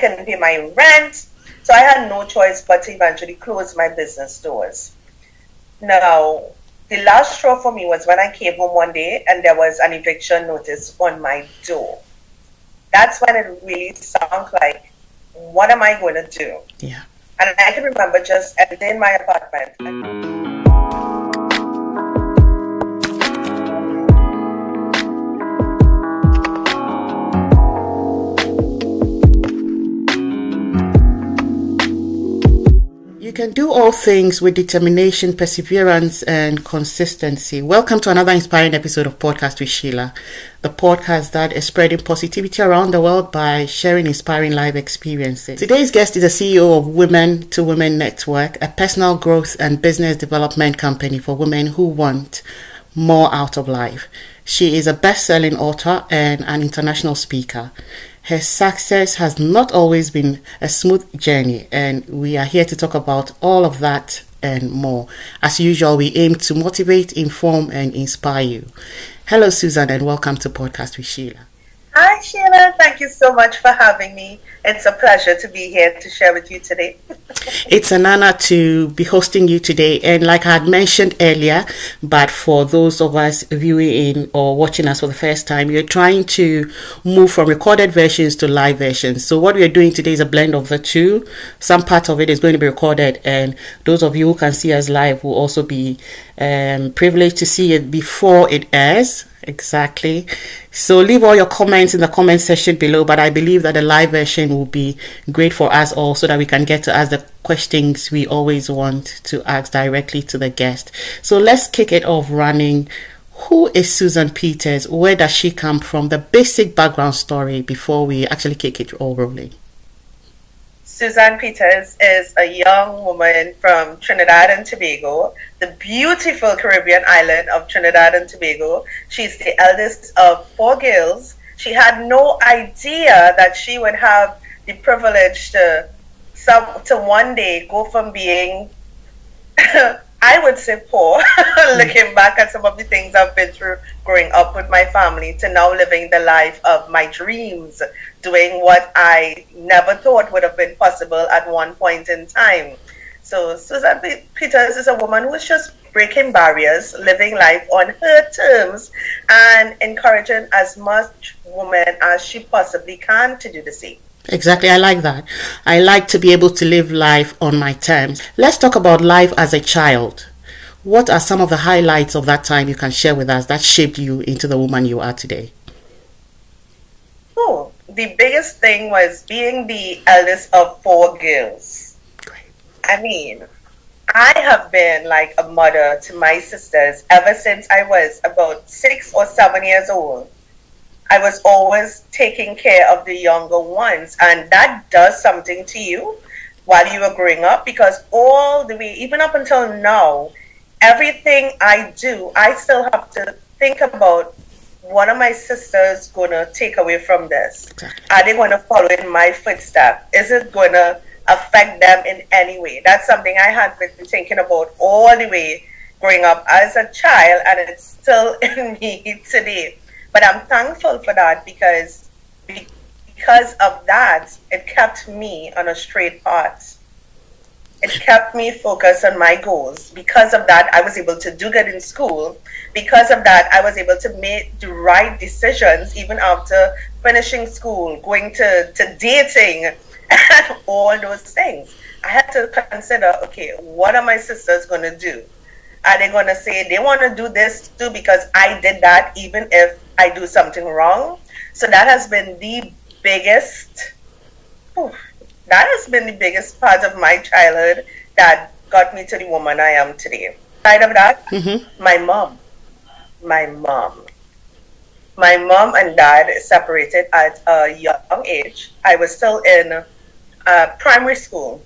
couldn't pay my rent. So I had no choice but to eventually close my business doors. Now, the last straw for me was when I came home one day and there was an eviction notice on my door. That's when it really sunk like, what am I going to do? Yeah. And I can remember just entering my apartment. You can do all things with determination, perseverance, and consistency. Welcome to another inspiring episode of Podcast with Sheila, the podcast that is spreading positivity around the world by sharing inspiring life experiences. Today's guest is the CEO of Woman to Woman Network, a personal growth and business development company for women who want more out of life. She is a best selling author and an international speaker. Her success has not always been a smooth journey, and we are here to talk about all of that and more. As usual, we aim to motivate, inform, and inspire you. Hello, Suzanne, and welcome to Podcast with Sheila. Hi, Sheila. Thank you so much for having me. It's a pleasure to be here to share with you today. it's an honor to be hosting you today. And like I had mentioned earlier, but for those of us viewing or watching us for the first time, you're trying to move from recorded versions to live versions. So what we are doing today is a blend of the two. Some part of it is going to be recorded, and those of you who can see us live will also be um, privileged to see it before it airs Exactly. So leave all your comments in the comment section below, but I believe that the live version will be great for us all so that we can get to ask the questions we always want to ask directly to the guest. So let's kick it off running. Who is Suzanne Peters? Where does she come from? The basic background story before we actually kick it all rolling. Suzanne Peters is a young woman from Trinidad and Tobago, the beautiful Caribbean island of Trinidad and Tobago. She's the eldest of four girls. She had no idea that she would have the privilege to some to one day go from being I would say poor, hmm. looking back at some of the things I've been through growing up with my family to now living the life of my dreams, doing what I never thought would have been possible at one point in time. So Suzanne Peters is a woman who's just breaking barriers, living life on her terms, and encouraging as much women as she possibly can to do the same. Exactly, I like that. I like to be able to live life on my terms. Let's talk about life as a child. What are some of the highlights of that time you can share with us that shaped you into the woman you are today? Oh, the biggest thing was being the eldest of four girls. Great. I mean, I have been like a mother to my sisters ever since I was about six or seven years old. I was always taking care of the younger ones. And that does something to you while you were growing up because all the way, even up until now, everything I do, I still have to think about what are my sisters going to take away from this? Exactly. Are they going to follow in my footsteps? Is it going to affect them in any way? That's something I had been thinking about all the way growing up as a child, and it's still in me today. But I'm thankful for that because because of that, it kept me on a straight path. It kept me focused on my goals. Because of that, I was able to do good in school. Because of that, I was able to make the right decisions even after finishing school, going to, to dating, and all those things. I had to consider okay, what are my sisters going to do? Are they going to say they want to do this too because I did that, even if I do something wrong. So that has been the biggest, whew, that has been the biggest part of my childhood that got me to the woman I am today. Side of that, mm-hmm. my mom, my mom, my mom and dad separated at a young age. I was still in uh, primary school.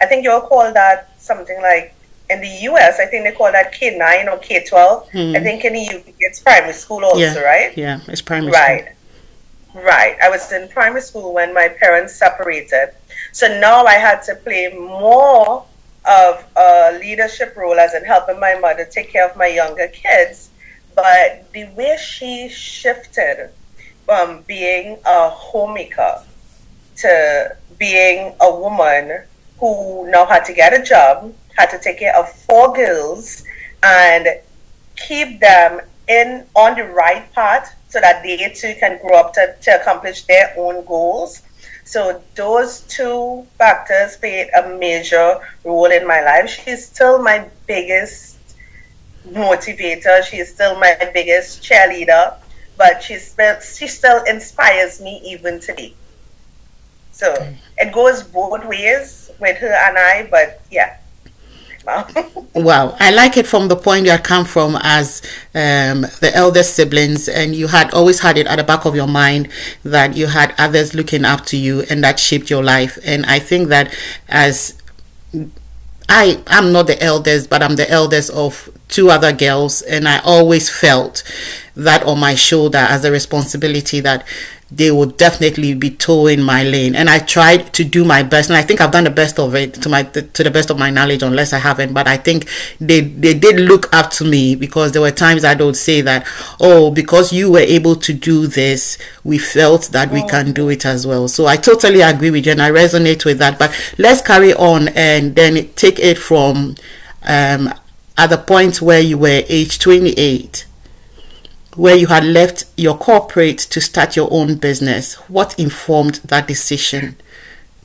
I think you'll call that something like in the US, I think they call that K nine or K twelve. Hmm. I think in the UK it's primary school also, yeah. right? Yeah, it's primary right. School. Right. I was in primary school when my parents separated. So now I had to play more of a leadership role as in helping my mother take care of my younger kids. But the way she shifted from being a homemaker to being a woman who now had to get a job, had to take care of four girls, and keep them in on the right path so that they too can grow up to, to accomplish their own goals. So those two factors played a major role in my life. She's still my biggest motivator. She's still my biggest cheerleader, but she's still, she still inspires me even today. So mm. it goes both ways with her and I, but yeah. wow, I like it from the point you had come from as um, the eldest siblings, and you had always had it at the back of your mind that you had others looking up to you, and that shaped your life. And I think that as I I'm not the eldest, but I'm the eldest of two other girls, and I always felt that on my shoulder as a responsibility that they will definitely be towing my lane. And i tried to do my best and i think i've done the best of it to my to the best of my knowledge unless i haven't. But i think they they did look up to me because there were times i would say that oh because you were able to do this we felt that we can do it as well. So i totally agree with you and i resonate with that. But let's carry on and then take it from um at the point where you were age 28 where you had left your corporate to start your own business. What informed that decision?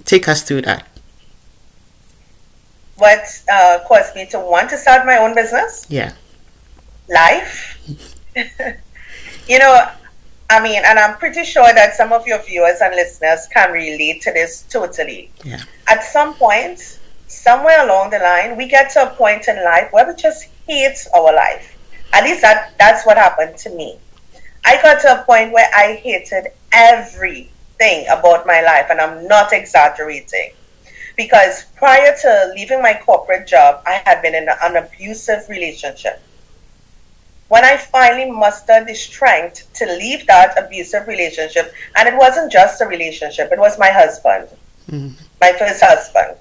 Take us through that. What uh, caused me to want to start my own business? Yeah. Life. you know, I mean, and I'm pretty sure that some of your viewers and listeners can relate to this totally. Yeah. At some point, somewhere along the line, we get to a point in life where we just hate our life at least that, that's what happened to me. I got to a point where I hated everything about my life, and I'm not exaggerating. Because prior to leaving my corporate job, I had been in an abusive relationship. When I finally mustered the strength to leave that abusive relationship, and it wasn't just a relationship, it was my husband, mm. my first husband.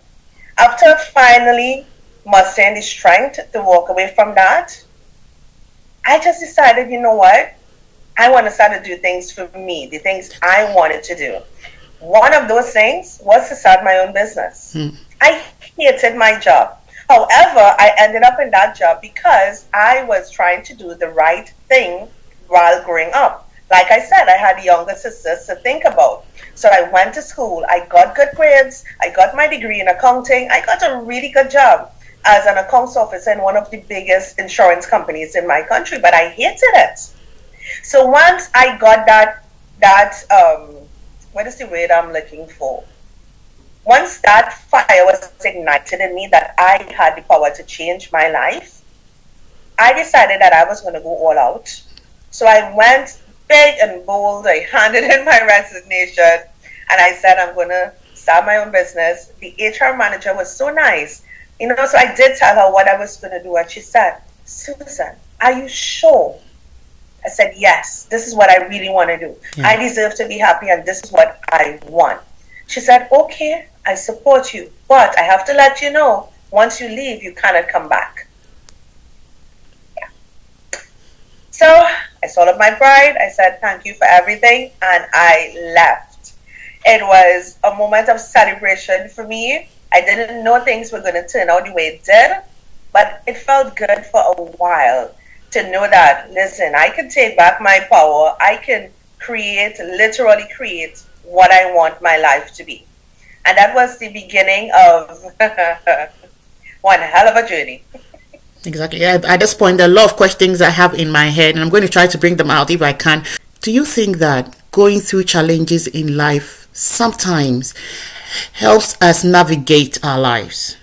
After finally mustering the strength to walk away from that, I just decided, you know what? I want to start to do things for me, the things I wanted to do. One of those things was to start my own business. Hmm. I hated my job. However, I ended up in that job because I was trying to do the right thing while growing up. Like I said, I had younger sisters to think about. So I went to school, I got good grades, I got my degree in accounting, I got a really good job as an accounts officer in one of the biggest insurance companies in my country, but I hated it. So once I got that that um, what is the word I'm looking for? Once that fire was ignited in me that I had the power to change my life, I decided that I was going to go all out. So I went big and bold. I handed in my resignation and I said, I'm going to start my own business. The HR manager was so nice. You know, so I did tell her what I was going to do, and she said, Suzanne, are you sure? I said, Yes, this is what I really want to do. Yeah. I deserve to be happy, and this is what I want. She said, Okay, I support you, but I have to let you know once you leave, you cannot come back. Yeah. So I sold up my bride. I said, Thank you for everything, and I left. It was a moment of celebration for me I didn't know things were going to turn out the way it did, but it felt good for a while to know that, listen, I can take back my power. I can create, literally create what I want my life to be. And that was the beginning of one hell of a journey. Exactly. At this point, there are a lot of questions I have in my head, and I'm going to try to bring them out if I can. Do you think that going through challenges in life sometimes helps us navigate our lives.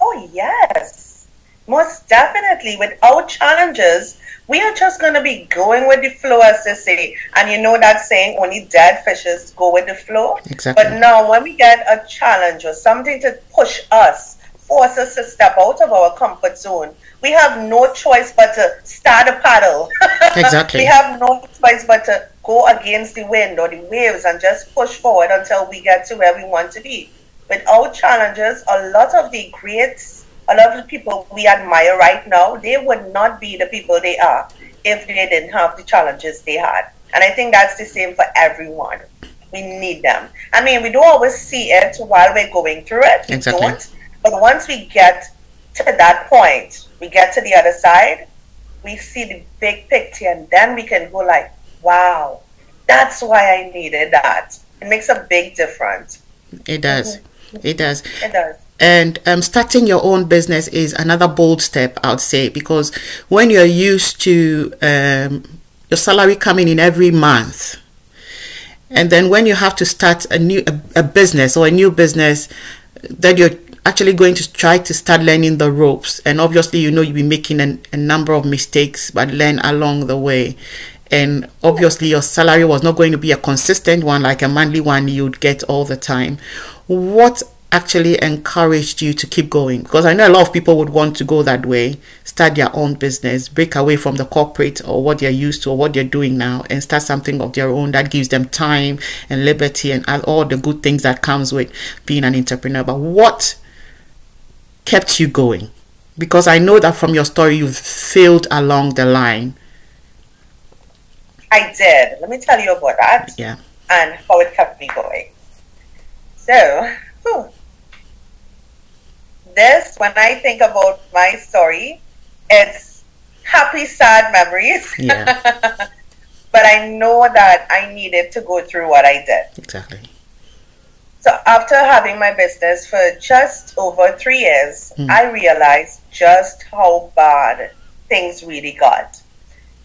Oh, yes. Most definitely. Without challenges, we are just going to be going with the flow, as they say. And you know that saying, only dead fishes go with the flow? Exactly. But now, when we get a challenge or something to push us, Oh, force us to step out of our comfort zone, we have no choice but to start a paddle. Exactly. we have no choice but to go against the wind or the waves and just push forward until we get to where we want to be. Without challenges, a lot of the greats, a lot of the people we admire right now, they would not be the people they are if they didn't have the challenges they had. And I think that's the same for everyone. We need them. I mean, we don't always see it while we're going through it. Exactly. don't. But once we get to that point, we get to the other side, we see the big picture, and then we can go like, wow, that's why I needed that. It makes a big difference. It does. Mm-hmm. It does. It does. And um, starting your own business is another bold step, I would say, because when you're used to um, your salary coming in every month, and then when you have to start a new a, a business or a new business, that you're actually going to try to start learning the ropes. And obviously, you know you'll be making an, a number of mistakes, but learn along the way. And obviously, your salary was not going to be a consistent one, like a monthly one you'd get all the time. What actually encouraged you to keep going? Because I know a lot of people would want to go that way, start their own business, break away from the corporate or what they're used to or what they're doing now, and start something of their own that gives them time and liberty and all the good things that comes with being an entrepreneur. But what kept you going? Because I know that from your story, you've failed along the line. I did. Let me tell you about that. Yeah. And how it kept me going. So, whew. this, when I think about my story, it's happy, sad memories. Yeah. but I know that I needed to go through what I did. Exactly. So after having my business for just over three years, Mm. I realized just how bad things really got.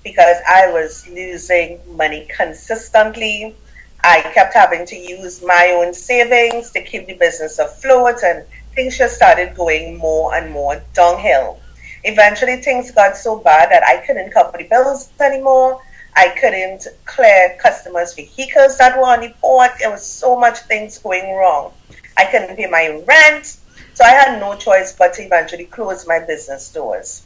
Because I was losing money consistently. I kept having to use my own savings to keep the business afloat, and things just started going more and more downhill. Eventually, things got so bad that I couldn't cover the bills anymore. I couldn't clear customers' vehicles that were on the port. There was so much things going wrong. I couldn't pay my rent, so I had no choice but to eventually close my business doors.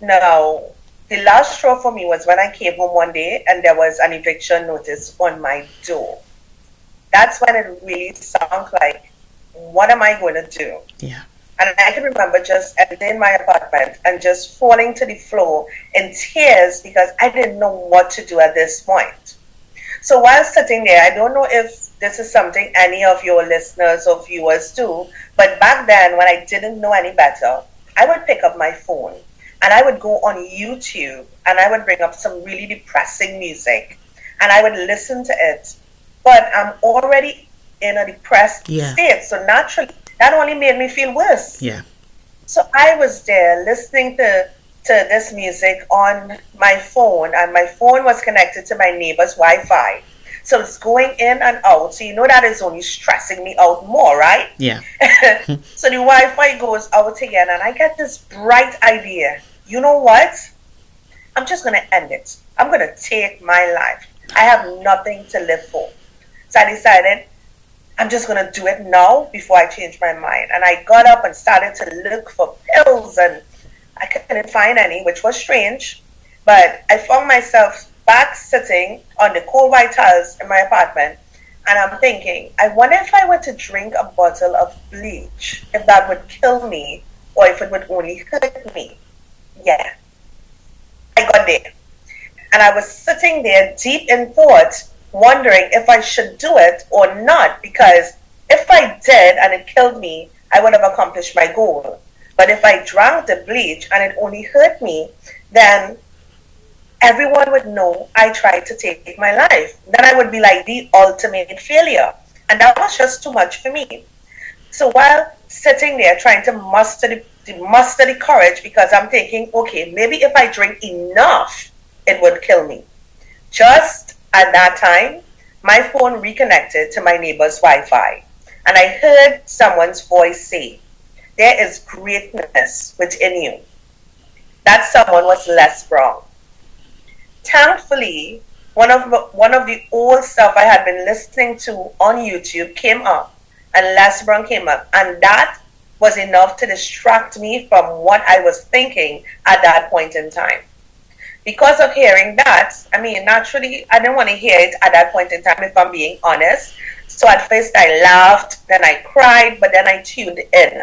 Now, the last straw for me was when I came home one day and there was an eviction notice on my door. That's when it really sunk like, what am I going to do? Yeah. And I can remember just entering my apartment and just falling to the floor in tears because I didn't know what to do at this point. So while sitting there, I don't know if this is something any of your listeners or viewers do, but back then when I didn't know any better, I would pick up my phone and I would go on YouTube and I would bring up some really depressing music and I would listen to it. But I'm already in a depressed Yeah. state, so naturally that only made me feel worse. Yeah. So I was there listening to to this music on my phone, and my phone was connected to my neighbor's Wi-Fi. So it's going in and out. So you know that is only stressing me out more, right? Yeah. so the Wi-Fi goes out again, and I get this bright idea. You know what? I'm just gonna end it. I'm gonna take my life. I have nothing to live for. So I decided I'm just gonna do it now before I change my mind. And I got up and started to look for pills, and I couldn't find any, which was strange. But I found myself back sitting on the cold white tiles in my apartment, and I'm thinking, I wonder if I were to drink a bottle of bleach, if that would kill me, or if it would only hurt me. Yeah. I got there. And I was sitting there deep in thought, wondering if I should do it or not, because if I did and it killed me, I would have accomplished my goal. But if I drank the bleach and it only hurt me, then everyone would know I tried to take my life. Then I would be like the ultimate failure. And that was just too much for me. So while sitting there trying to muster the, muster the courage because I'm thinking, okay, maybe if I drink enough, it would kill me. Just at that time, my phone reconnected to my neighbor's Wi-Fi, and I heard someone's voice say, "There is greatness within you." That someone was Les Brown. Thankfully, one of one of the old stuff I had been listening to on YouTube came up, and Les Brown came up, and that was enough to distract me from what I was thinking at that point in time. Because of hearing that, I mean, naturally, I didn't want to hear it at that point in time, if I'm being honest. So at first I laughed, then I cried, but then I tuned in.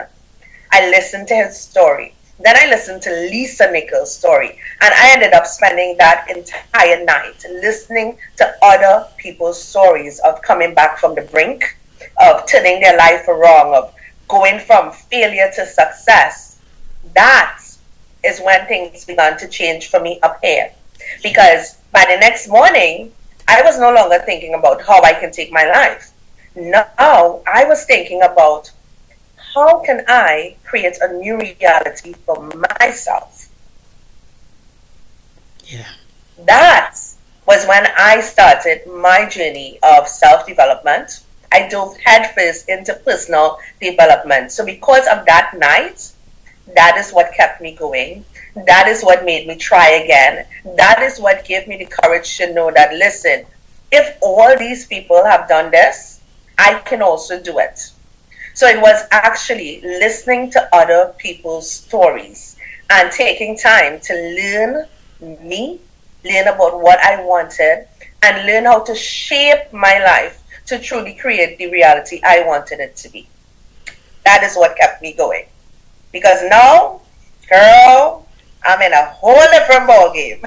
I listened to his story. Then I listened to Lisa Nichols' story, and I ended up spending that entire night listening to other people's stories of coming back from the brink, of turning their life around, of going from failure to success. That is when things began to change for me up here. Because by the next morning, I was no longer thinking about how I can take my life. Now I was thinking about how can I create a new reality for myself? Yeah. That was when I started my journey of self development. I dove headfirst into personal development. So, because of that night, that is what kept me going. That is what made me try again. That is what gave me the courage to know that, listen, if all these people have done this, I can also do it. So it was actually listening to other people's stories and taking time to learn me, learn about what I wanted, and learn how to shape my life to truly create the reality I wanted it to be. That is what kept me going. Because now, girl, I'm in a whole different ballgame.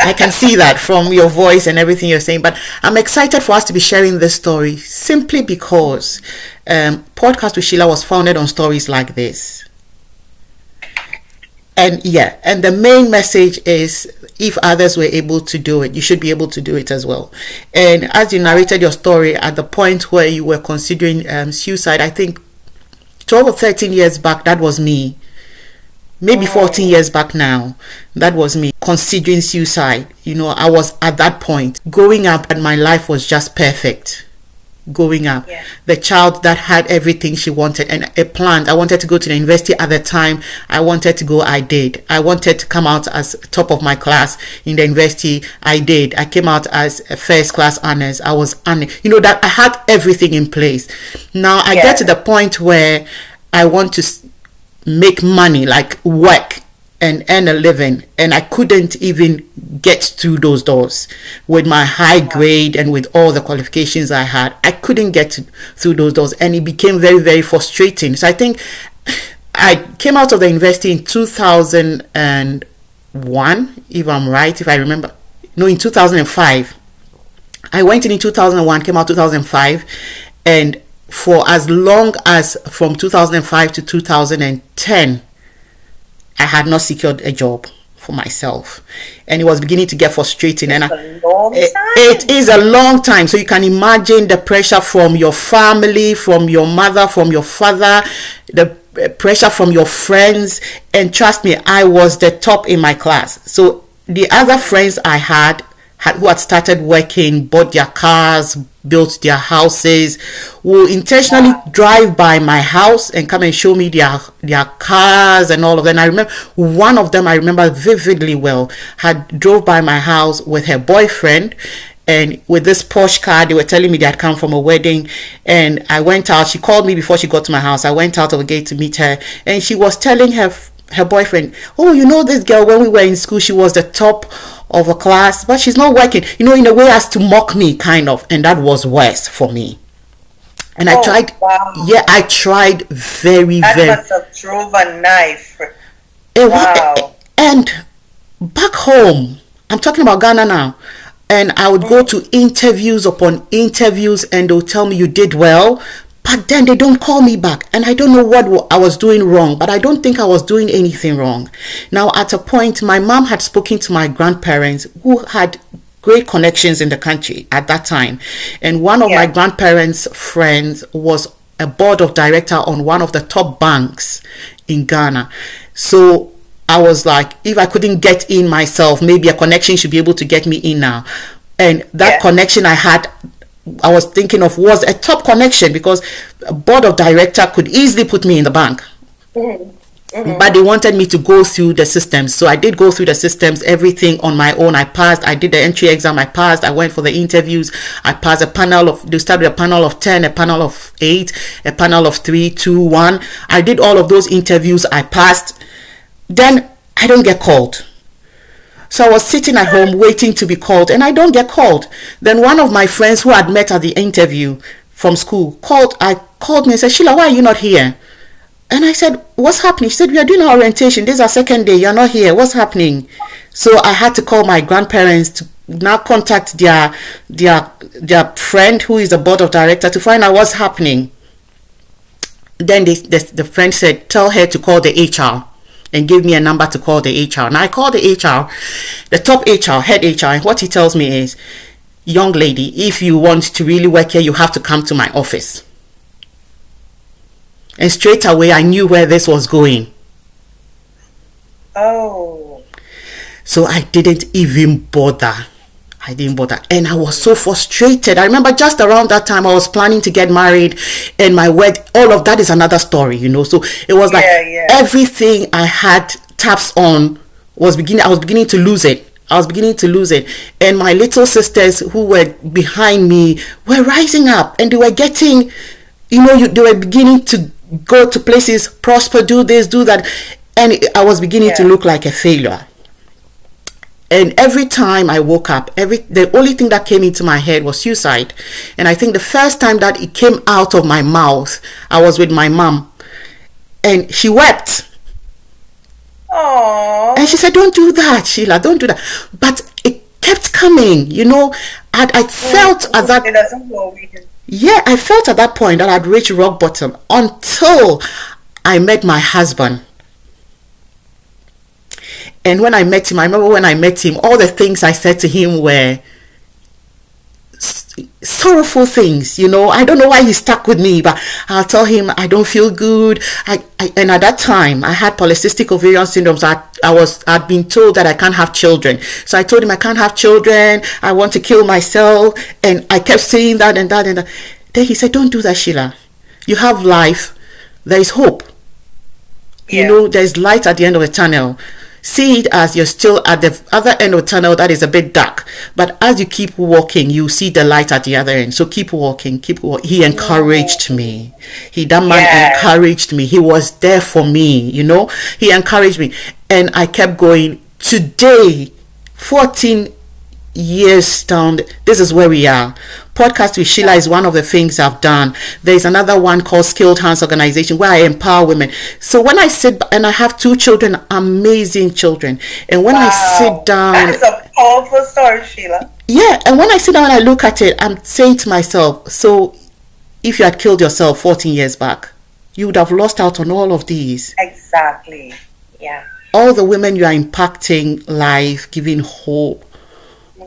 I can see that from your voice and everything you're saying. But I'm excited for us to be sharing this story simply because um, Podcast with Sheila was founded on stories like this. And yeah, and the main message is if others were able to do it, you should be able to do it as well. And as you narrated your story at the point where you were considering um, suicide, I think 12 or 13 years back, that was me. Maybe 14 years back now that was me considering suicide. You know i was at that point growing up and my life was just perfect growing up. Yeah. the child that had everything she wanted and a plan. I wanted to go to the university at the time. I wanted to go i did. I wanted to come out as top of my class in the university. I did. I came out as a first class honors. I was honor you know that i had everything in place. Now i yeah. get to the point where i want to make money, like work and earn a living. And I couldn't even get through those doors with my high grade and with all the qualifications I had. I couldn't get to, through those doors. And it became very, very frustrating. So I think I came out of the university in 2001, if I'm right, if I remember. No, in 2005. I went in in 2001, came out 2005, and for as long as from 2005 to 2010 i had not secured a job for myself. And it was beginning to get frustrating. It's and I, eh, it, it is a long time. So you can imagine the pressure from your family from your mother from your father the eh, pressure from your friends. And trust me i was the top in my class. So the other friends i had had, who had started working, bought their cars, built their houses, will intentionally drive by my house and come and show me their their cars and all of that. And I remember one of them I remember vividly well had drove by my house with her boyfriend and with this Porsche car, they were telling me they had come from a wedding. And I went out. She called me before she got to my house. I went out of the gate to meet her, and she was telling her her boyfriend, "Oh, you know this girl when we were in school, she was the top of a class, but she's not working, you know, in a way as to mock me, kind of. And that was worse for me. And oh, I tried, wow. yeah, I tried very, that very. That must have drove a knife. It, wow. And back home, I'm talking about Ghana now, and I would go mm. to interviews upon interviews, and they'll tell me you did well, but then they don't call me back. And I don't know what I was doing wrong, but I don't think I was doing anything wrong. Now, at a point, my mom had spoken to my grandparents who had great connections in the country at that time. And one of yeah. my grandparents' friends was a board of director on one of the top banks in Ghana. So I was like, if I couldn't get in myself, maybe a connection should be able to get me in now. And that yeah. connection I had I was thinking of was a top connection because a board of director could easily put me in the bank. Mm-hmm. Mm-hmm. But they wanted me to go through the systems. So I did go through the systems, everything on my own. I passed. I did the entry exam. I passed. I went for the interviews. I passed a panel of, they started a panel of 10, a panel of 8, a panel of 3, 2, 1. I did all of those interviews. I passed. Then I don't get called. So I was sitting at home waiting to be called and I don't get called. Then one of my friends who had met at the interview from school called I called me and said, Sheila, why are you not here? And I said, What's happening? She said, We are doing our orientation. This is our second day. You're not here. What's happening? So I had to call my grandparents to now contact their their their friend who is the board of director to find out what's happening. Then the, the friend said, Tell her to call the HR and give me a number to call the HR. And I called the HR, the top HR, head HR, and what he tells me is, young lady, if you want to really work here, you have to come to my office. And straight away, I knew where this was going. Oh. So I didn't even bother. I didn't bother. And I was so frustrated. I remember just around that time, I was planning to get married and my wed. All of that is another story, you know. So it was like Yeah, yeah. everything I had taps on was beginning, I was beginning to lose it. I was beginning to lose it. And my little sisters who were behind me were rising up and they were getting, you know, you, they were beginning to go to places, prosper, do this, do that. And I was beginning to look like a failure and every time I woke up, every the only thing that came into my head was suicide. And I think the first time that it came out of my mouth, I was with my mom, and she wept. Oh. And she said, Don't do that, Sheila, don't do that. But it kept coming, you know. I, I felt at that It doesn't go with it. yeah, I felt at that point that I'd reached rock bottom until I met my husband. And when I met him, I remember when I met him, all the things I said to him were sorrowful things, you know. I don't know why he stuck with me, but I'll tell him I don't feel good. I, I and at that time I had polycystic ovarian syndrome. So I, I was I'd been told that I can't have children. So I told him I can't have children. I want to kill myself, and I kept saying that and that and that. Then he said, "Don't do that, Sheila. You have life. There is hope. You know, there's light at the end of the tunnel. See it as you're still at the other end of the tunnel that is a bit dark. But as you keep walking, you see the light at the other end. So keep walking, keep walking. He encouraged me. He, that man Yes. encouraged me. He was there for me, you know. He encouraged me. And I kept going. Today, 14 years down this is where we are podcast with sheila is one of the things i've done there's another one called skilled hands organization where i empower women so when i sit and i have two children amazing children and when i sit down That is a powerful story, Sheila. yeah and when i sit down and i look at it i'm saying to myself so if you had killed yourself 14 years back you would have lost out on all of these Exactly. Yeah. all the women you are impacting life, giving hope.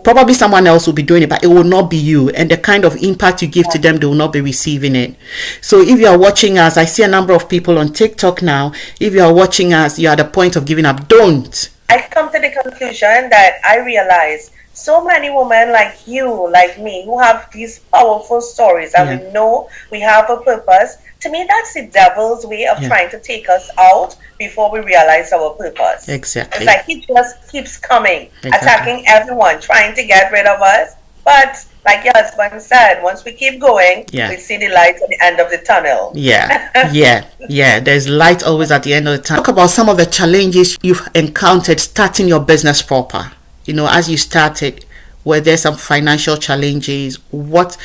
Probably someone else will be doing it, but it will not be you. And the kind of impact you give to them, they will not be receiving it. So if you are watching us, I see a number of people on TikTok now. If you are watching us, you're at the point of giving up. Don't. i've come to the conclusion that I realize so many women like you, like me, who have these powerful stories and Yeah. we know we have a purpose. To me, that's the devil's way of Yeah. trying to take us out before we realize our purpose. Exactly. It's like he just keeps coming, Exactly. attacking everyone, trying to get rid of us. But like your husband said, once we keep going, Yeah. we see the light at the end of the tunnel. Yeah, yeah, yeah. There's light always at the end of the tunnel. Talk about some of the challenges you've encountered starting your business proper. You know, as you started, were there some financial challenges? What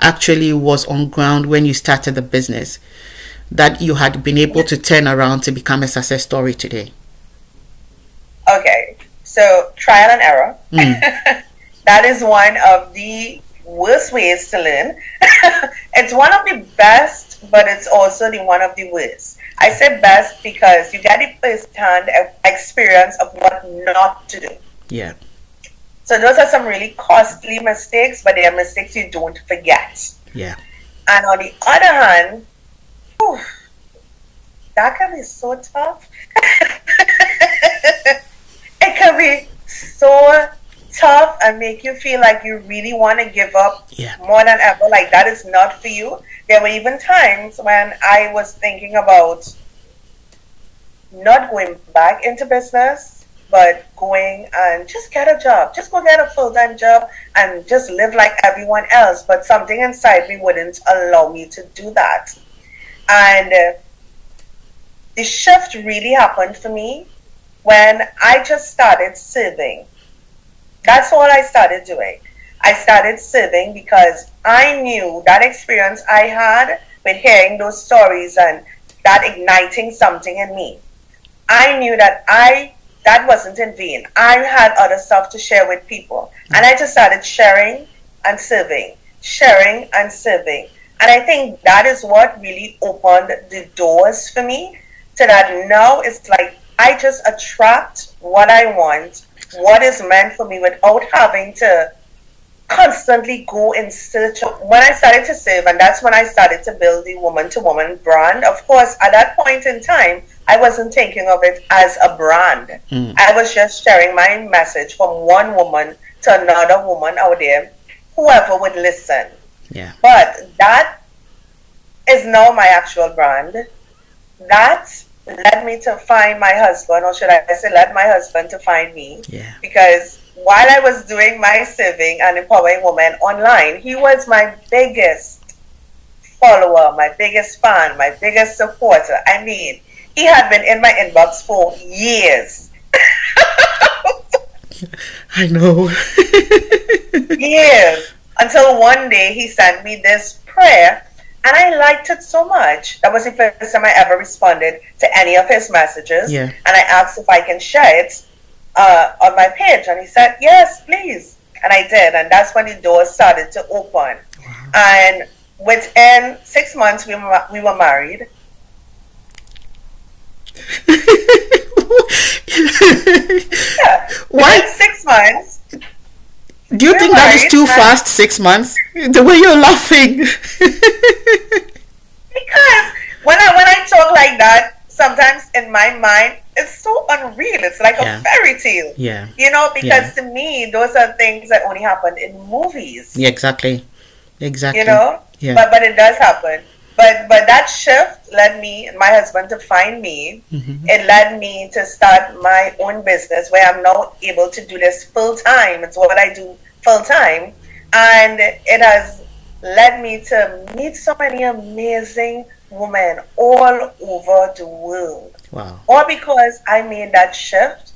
actually was on ground when you started the business that you had been able to turn around to become a success story today? Okay, so trial and error. Mm. that is one of the worst ways to learn. it's one of the best, but it's also the one of the worst. I say best because you get the first-hand experience of what not to do. Yeah, So those are some really costly mistakes, but they are mistakes you don't forget. yeah, And on the other hand, whew, that can be so tough. it can be so tough and make you feel like you really want to give up yeah, more than ever. Like that is not for you. There were even times when I was thinking about not going back into business, but going and just get a job. Just go get a full time job and just live like everyone else. But something inside me wouldn't allow me to do that. And uh, the shift really happened for me when I just started serving. That's all I started doing. I started serving because I knew that experience I had with hearing those stories and that that igniting something in me. I knew that I that wasn't in vain. I had other stuff to share with people. And I just started sharing and serving, sharing and serving. And I think that is what really opened the doors for me to that now it's like I just attract what I want, what is meant for me without having to constantly go in search of when I started to serve and that's when I started to build the woman to woman brand. Of course, at that point in time, I wasn't thinking of it as a brand. Mm. I was just sharing my message from one woman to another woman out there, whoever would listen. Yeah. But that is now my actual brand. That led me to find my husband, or should I say, led my husband to find me. Yeah. Because while I was doing my serving and empowering women online, he was my biggest follower, my biggest fan, my biggest supporter. I mean, he had been in my inbox for years. I know. years. Until one day he sent me this prayer and I liked it so much. That was the first time I ever responded to any of his messages. Yeah. And I asked if I can share it uh, on my page. And he said, Yes, please. And I did. And that's when the doors started to open. Wow. And within six months, we were, we were married. yeah. Why? six months. Do you think that is too fast? Six months? The way you're laughing. because when I when I talk like that, sometimes in my mind it's so unreal. It's like yeah. a fairy tale. Yeah. You know, because yeah. to me those are things that only happen in movies. Yeah, exactly. Exactly. You know? Yeah. But but it does happen. But but that shift led me my husband to find me. Mm-hmm. It led me to start my own business where I'm now able to do this full time. It's what I do full time. And it has led me to meet so many amazing women all over the world. Wow. All because I made that shift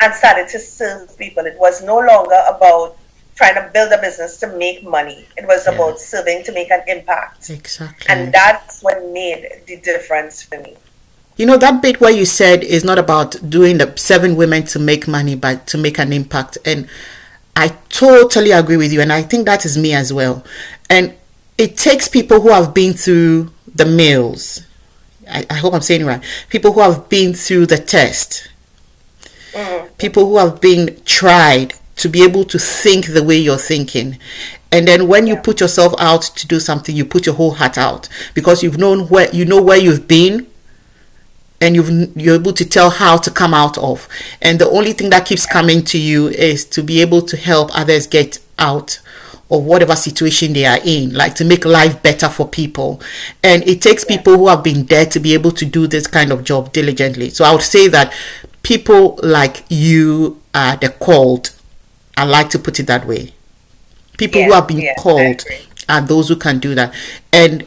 and started to serve people. It was no longer about trying to build a business to make money. It was yeah. about serving to make an impact. Exactly. And that's what made the difference for me. You know, that bit where you said is not about doing the seven women to make money, but to make an impact. And I totally agree with you. And I think that is me as well. And it takes people who have been through the mills. I, I hope I'm saying right. People who have been through the test. Mm. People who have been tried to be able to think the way you're thinking. And then when you put yourself out to do something, you put your whole heart out because you've known where you know where you've been and you've you're able to tell how to come out of. And the only thing that keeps coming to you is to be able to help others get out of whatever situation they are in, like to make life better for people. And it takes people who have been there to be able to do this kind of job diligently. So I would say that people like you are the called I like to put it that way. People who have been called are those who can do that. And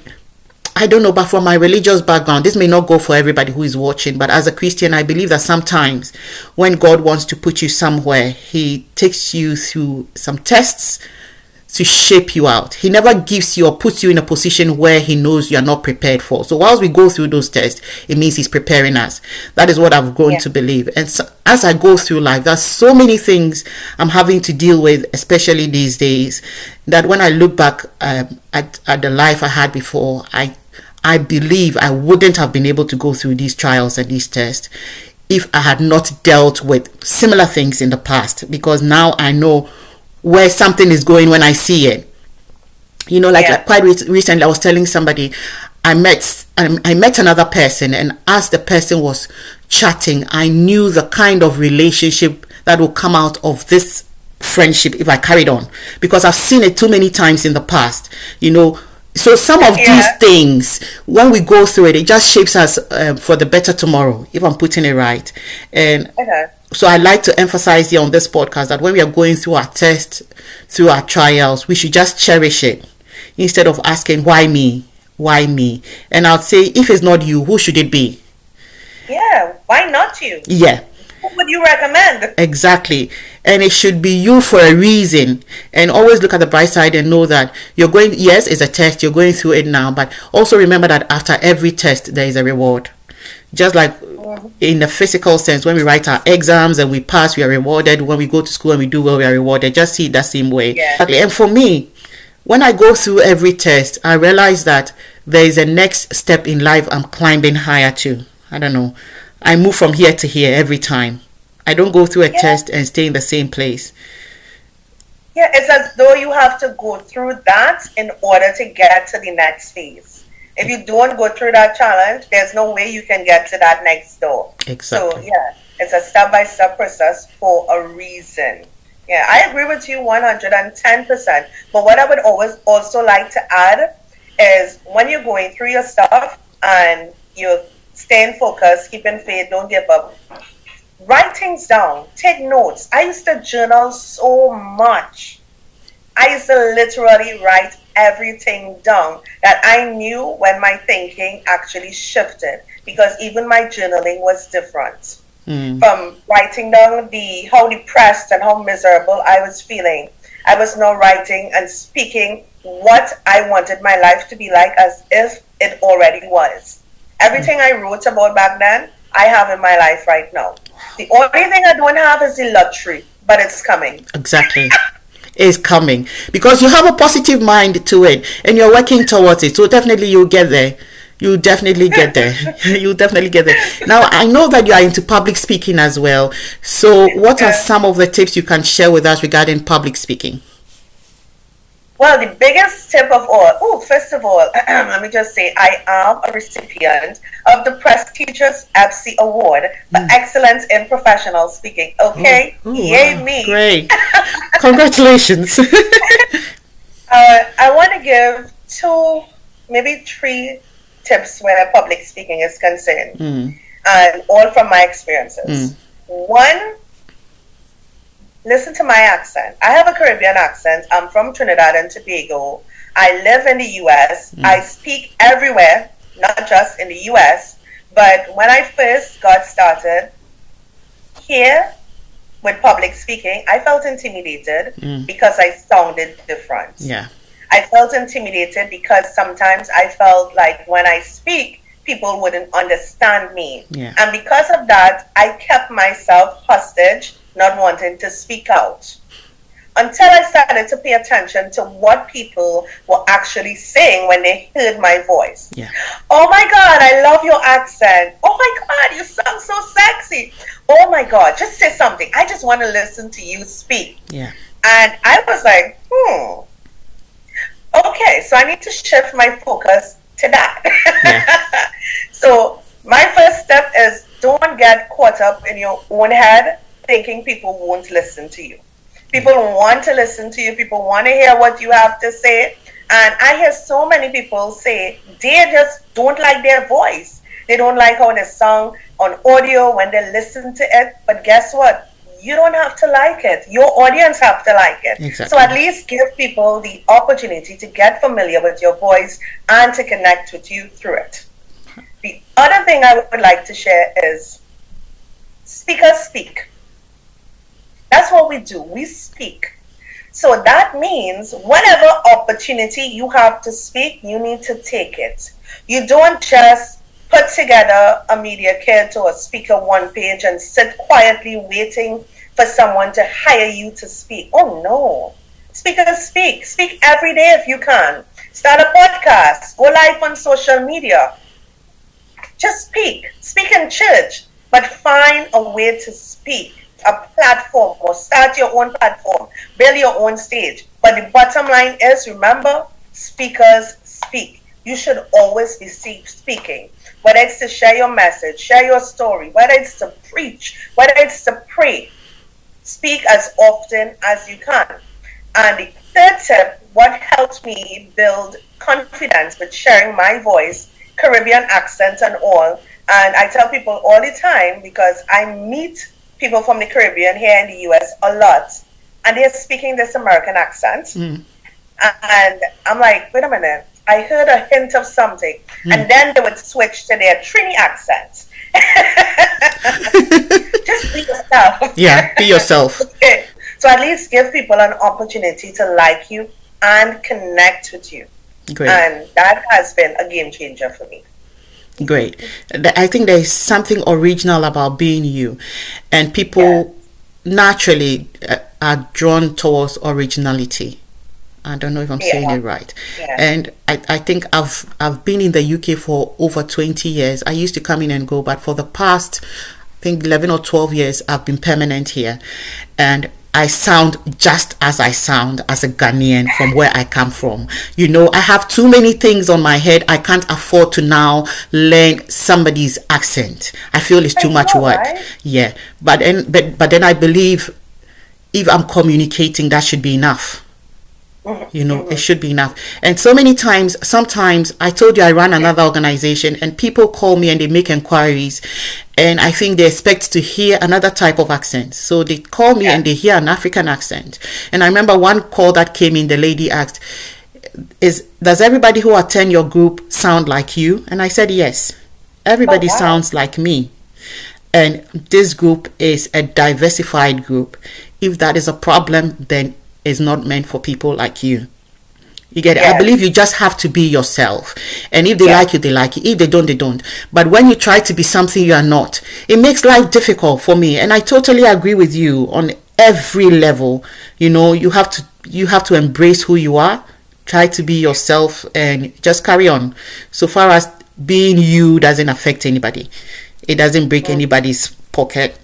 I don't know, but from my religious background, this may not go for everybody who is watching, but as a Christian, I believe that sometimes when God wants to put you somewhere, He takes you through some tests to shape you out. He never gives you or puts you in a position where he knows you are not prepared for. So whilst we go through those tests, it means he's preparing us. That is what I've grown yeah. to believe. And so, as I go through life, there's so many things I'm having to deal with, especially these days, that when I look back um, at, at the life I had before, I I believe I wouldn't have been able to go through these trials and these tests if I had not dealt with similar things in the past because now I know where something is going when I see it. You know, like, yeah. like quite re- recently, I was telling somebody I met I met another person, and as the person was chatting, I knew the kind of relationship that will come out of this friendship if I carried on, because I've seen it too many times in the past. You know, so some of yeah. these things when we go through it it just shapes us uh, for the better tomorrow if i'm putting it right and okay so I like to emphasize here on this podcast that when we are going through our tests, through our trials, we should just cherish it instead of asking, why me? Why me? And I'd say, if it's not you, who should it be? Yeah, why not you? Yeah. Who would you recommend? Exactly. and it should be you for a reason and always look at the bright side and know that you're going yes it's a test you're going through it now but also remember that after every test there is a reward just like in the physical sense when we write our exams and we pass we are rewarded. When we go to school and we do well we are rewarded. Just see it that same way. Yeah. And for me when i go through every test i realize that there is a next step in life i'm climbing higher to. I don't know. I move from here to here every time. I don't go through a Yeah. test and stay in the same place. Yeah, it's as though you have to go through that in order to get to the next phase. If you don't go through that challenge, there's no way you can get to that next door. Exactly. So, yeah, it's a step by step process for a reason. Yeah, I agree with you 110%. But what I would always also like to add is when you're going through your stuff and you're staying focused, keeping faith, don't give up, write things down, take notes. I used to journal so much. I used to literally write everything down that I knew when my thinking actually shifted because even my journaling was different. Mm. From writing down the how depressed and how miserable I was feeling, I was now writing and speaking what I wanted my life to be like as if it already was. Everything I wrote about back then, I have in my life right now. The only thing I don't have is the luxury, but it's coming. exactly is coming. Because you have a positive mind to it and you're working towards it. So definitely you'll get there. You definitely get there. You definitely get there. Now i know that you are into public speaking as well. So what are some of the tips you can share with us regarding public speaking Well, the biggest tip of all, oh, first of all, let me just say I am a recipient of the prestigious EPSI Award for Excellence in Professional Speaking. Okay? Ooh, Yay, wow, me. great congratulations Uh, I want to give two, maybe three tips where public speaking is concerned, Mm, and all from my experiences. Mm. One, listen to my accent. I have a Caribbean accent. I'm from Trinidad and Tobago. I live in the US. I speak everywhere, not just in the US. But when I first got started here with public speaking, I felt intimidated Mm. because I sounded different. yeah I felt intimidated because sometimes I felt like when I speak, people wouldn't understand me. Yeah. And because of that, I kept myself hostage, not wanting to speak out. Until I started to pay attention to what people were actually saying when they heard my voice. yeah Oh my God, I love your accent. Oh my God, you sound so sexy. Oh my God, just say something. I just want to listen to you speak. yeah And I was like, hmm. Okay, so I need to shift my focus to that. Yeah. so my first step is don't get caught up in your own head thinking people won't listen to you. People want to listen to you. People want to hear what you have to say. And I hear so many people say they just don't like their voice. They don't like how they sound on audio when they listen to it. But guess what? You don't have to like it. Your audience have to like it. Exactly. So at least give people the opportunity to get familiar with your voice and to connect with you through it. The other thing I would like to share is speakers speak. That's what we do. We speak. So that means whatever opportunity you have to speak, you need to take it. You don't just put together a media kit or a speaker one page and sit quietly waiting for someone to hire you to speak. Oh no. Speakers speak. Speak every day if you can. Start a podcast. Go live on social media. Just speak. Speak in church. But find a way to speak. A platform or start your own platform. Build your own stage. But the bottom line is remember, speakers speak. You should always be speaking. Whether it's to share your message, share your story, whether it's to preach, whether it's to pray, speak as often as you can. And the third tip, what helped me build confidence with sharing my voice, Caribbean accent and all. And I tell people all the time because I meet people from the Caribbean here in the US a lot, and they're speaking this American accent. Mm. And I'm like, wait a minute, I heard a hint of something. And then they would switch to their Trini accent. Just be yourself. yeah be yourself Okay. to at least give people an opportunity to like you and connect with you. Great. And that has been a game changer for me. Great. I think there is something original about being you, and people yeah. naturally uh, are drawn towards originality. I don't know if I'm yeah. saying it right. Yeah. And I, I think I've I've been in the UK for over 20 years. I used to come in and go, but for the past I think 11 or 12 years I've been permanent here. And I sound just as I sound as a Ghanaian from where I come from. You know, I have too many things on my head. I can't afford to now learn somebody's accent. I feel it's too much work. Right? Yeah. But then but but then I believe if I'm communicating that should be enough you know it should be enough. And so many times sometimes i told you i run another organization and people call me and they make inquiries. And i think they expect to hear another type of accent. So they call me yeah. and they hear an african accent. And i remember one call that came in the lady asked is does everybody who attend your group sound like you? And i said yes. Everybody oh, wow. sounds like me. And this group is a diversified group. If that is a problem then is not meant for people like you. You get it? Yes. I believe you just have to be yourself. And if they yes. like you, they like you. If they don't, they don't. But when you try to be something you are not, it makes life difficult for me. And I totally agree with you on every level. You know, you have to you have to embrace who you are, try to be yourself and just carry on. So far as being you doesn't affect anybody. It doesn't break anybody's pocket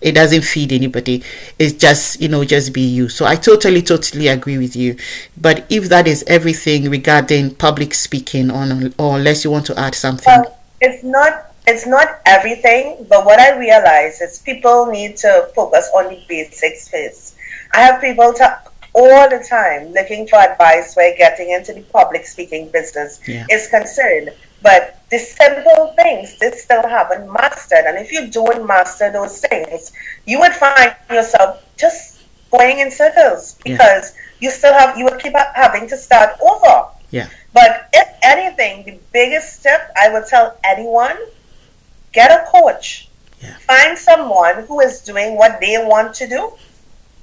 it doesn't feed anybody. It's just you know just be you. So i totally totally agree with you. But if that is everything regarding public speaking on or unless you want to add something. Well, it's not it's not everything but what i realize is people need to focus on the basics first. I have people talk all the time looking for advice where getting into the public speaking business yeah. is concerned but the simple things they still haven't mastered. And if you don't master those things, you would find yourself just going in circles because yeah. you still have you would keep having to start over. Yeah. But if anything, the biggest step I would tell anyone, get a coach. Yeah. Find someone who is doing what they want to do.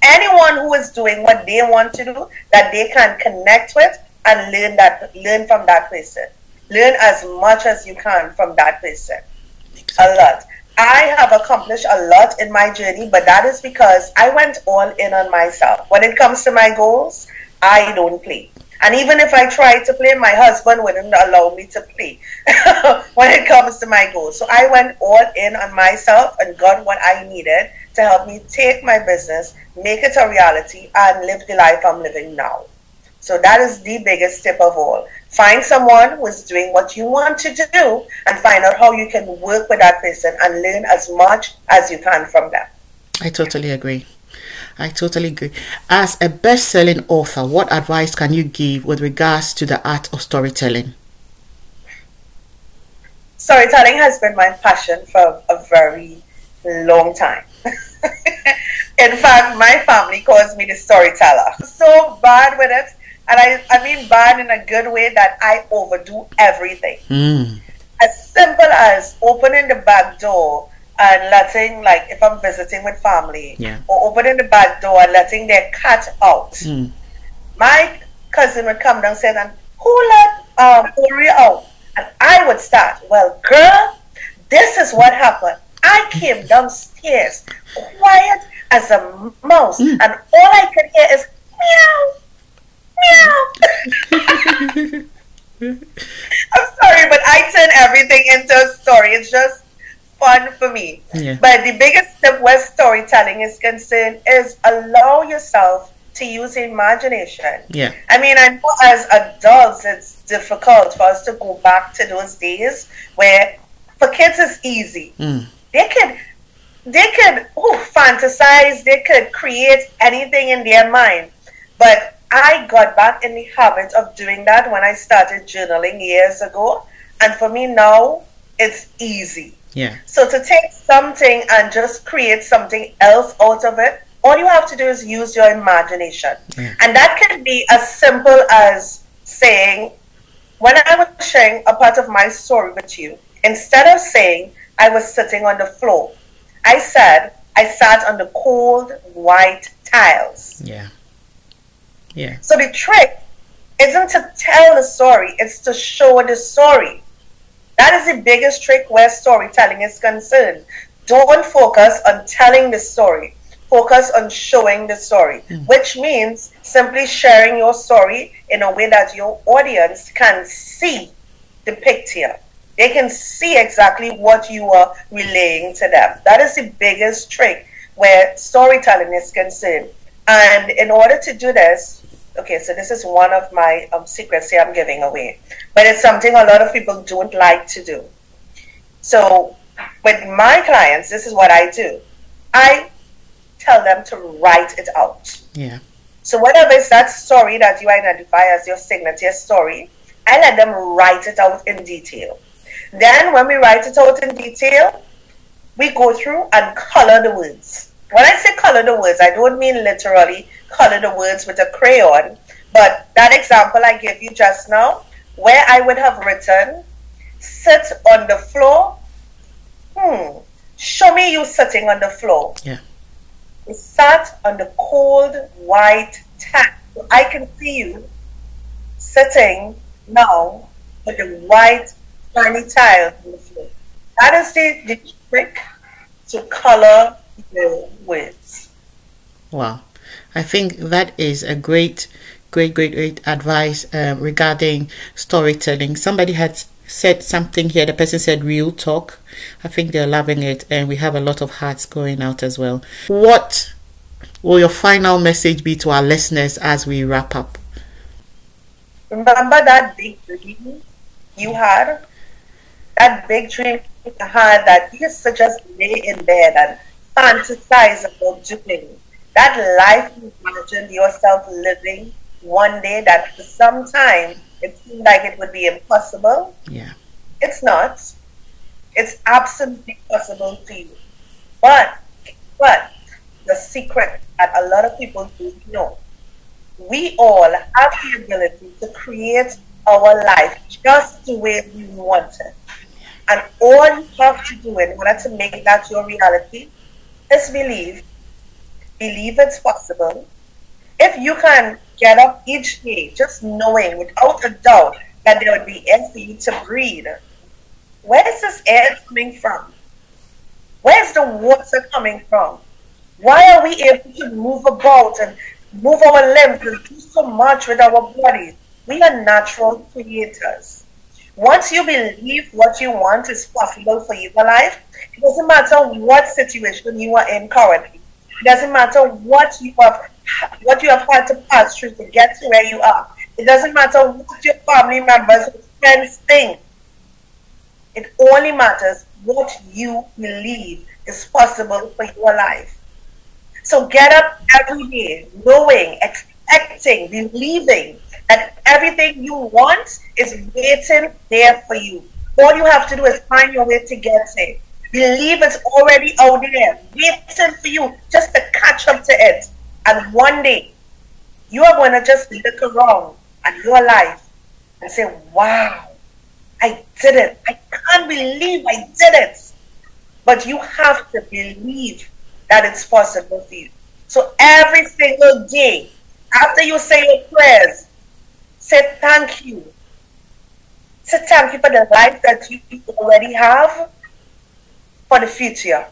Anyone who is doing what they want to do that they can connect with and learn that learn from that person learn as much as you can from that person. A lot. I have accomplished a lot in my journey, but that is because I went all in on myself. When it comes to my goals, I don't play. And even if I try to play, my husband wouldn't allow me to play when it comes to my goals. So I went all in on myself and got what I needed to help me take my business, make it a reality, and live the life I'm living now. So that is the biggest tip of all. Find someone who is doing what you want to do and find out how you can work with that person and learn as much as you can from them. I totally agree. I totally agree. As a best selling author, what advice can you give with regards to the art of storytelling? Storytelling has been my passion for a very long time. In fact, my family calls me the storyteller. So bad with it and I, I mean bad in a good way that I overdo everything. Mm. As simple as opening the back door and letting, like, if I'm visiting with family, yeah. or opening the back door and letting their cat out. Mm. My cousin would come downstairs and, who let um, Ori out? And I would start, well, girl, this is what happened. I came downstairs quiet as a mouse, mm. and all I could hear is meow I'm sorry, but I turn everything into a story. It's just fun for me. Yeah. But the biggest step where storytelling is concerned is allow yourself to use imagination. Yeah. I mean, I know as adults it's difficult for us to go back to those days where for kids it's easy. Mm. They could they could ooh, fantasize, they could create anything in their mind. But I got back in the habit of doing that when I started journaling years ago. And for me now, it's easy. Yeah. So to take something and just create something else out of it, all you have to do is use your imagination. Yeah. And that can be as simple as saying, when I was sharing a part of my story with you, instead of saying I was sitting on the floor, I said I sat on the cold white tiles. Yeah. Yeah. So the trick isn't to tell the story, it's to show the story. That is the biggest trick where storytelling is concerned. Don't focus on telling the story. Focus on showing the story, mm. which means simply sharing your story in a way that your audience can see the picture. They can see exactly what you are relaying to them. That is the biggest trick where storytelling is concerned. And in order to do this, okay, so this is one of my um, secrets here I'm giving away, but it's something a lot of people don't like to do. So with my clients, this is what I do. I tell them to write it out. Yeah. So whatever is that story that you identify as your signature story, I let them write it out in detail. Then when we write it out in detail, we go through and color the words. When I say color the words, I don't mean literally color the words with a crayon. But that example I gave you just now, where I would have written, sit on the floor. Hmm. Show me you sitting on the floor. Yeah. You sat on the cold white tap. I can see you sitting now on the white shiny tile on the floor. That is the, the trick to color words. Wow. I think that is a great, great, great, great advice uh, regarding storytelling. Somebody had said something here. The person said real talk. I think they're loving it, and we have a lot of hearts going out as well. What will your final message be to our listeners as we wrap up? Remember that big dream you had? That big dream you had that you used to just lay in bed and fantasize about doing that life you imagined yourself living one day that for some time it seemed like it would be impossible. Yeah. It's not. It's absolutely possible to you. But but the secret that a lot of people don't know. We all have the ability to create our life just the way we want it. And all you have to do in order to make that your reality is believe believe it's possible, if you can get up each day just knowing without a doubt that there would be air for you to breathe, where is this air coming from? Where's the water coming from? Why are we able to move about and move our limbs and do so much with our bodies? We are natural creators. Once you believe what you want is possible for your life, it doesn't matter what situation you are in currently. It doesn't matter what you have what you have had to pass through to get to where you are. It doesn't matter what your family members or friends think. It only matters what you believe is possible for your life. So get up every day knowing, expecting, believing that everything you want is waiting there for you. All you have to do is find your way to get it. Believe it's already out there, waiting for you just to catch up to it. And one day, you are going to just look around at your life and say, wow, I did it. I can't believe I did it. But you have to believe that it's possible for you. So every single day, after you say your prayers, say thank you. Say thank you for the life that you already have for the future.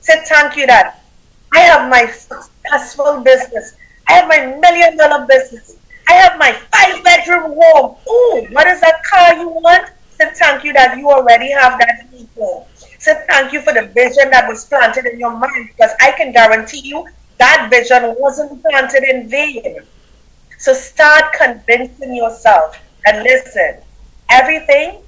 Say thank you that I have my successful business. I have my million dollar business. I have my five bedroom home. Ooh, what is that car you want? Say thank you that you already have that home. Say thank you for the vision that was planted in your mind because I can guarantee you that vision wasn't planted in vain. So start convincing yourself and listen, everything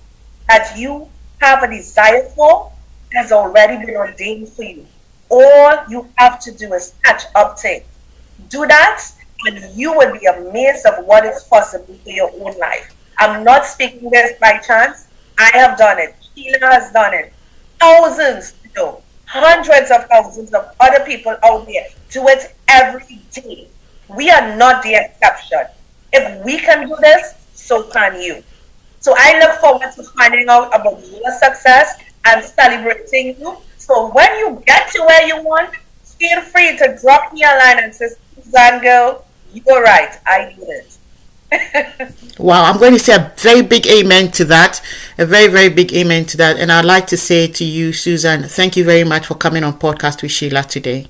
that you have a desire for has already been ordained for you. All you have to do is catch up to it. Do that, and you will be amazed of what is possible for your own life. I'm not speaking this by chance. I have done it. Sheila has done it. Thousands, no, hundreds of thousands of other people out there do it every day. We are not the exception. If we can do this, so can you. So I look forward to finding out about your success and celebrating you So when you get to where you want, feel free to drop me a line and say, girl, you're right. I need it. Wow, I'm going to say a very big amen to that. A very, very big amen to that. And I'd like to say to you, Susan, thank you very much for coming on Podcast with Sheila today.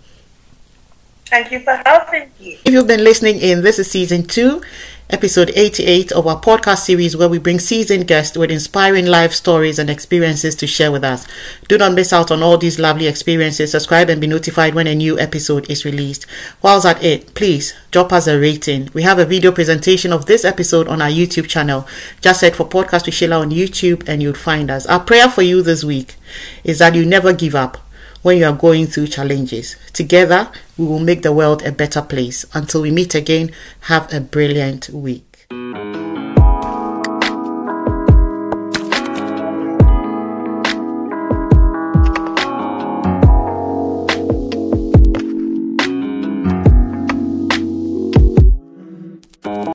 Thank you for helping me. If you've been listening in, this is season two episode 88 of our podcast series where we bring seasoned guests with inspiring life stories and experiences to share with us. Do not miss out on all these lovely experiences. Subscribe and be notified when a new episode is released. Whilst at it, please drop us a rating. We have a video presentation of this episode on our YouTube channel. Just search for Podcast with Sheila on YouTube and you'll find us. Our prayer for you this week is that you never give up when you are going through challenges. Together, we will make the world a better place. Until we meet again, have a brilliant week.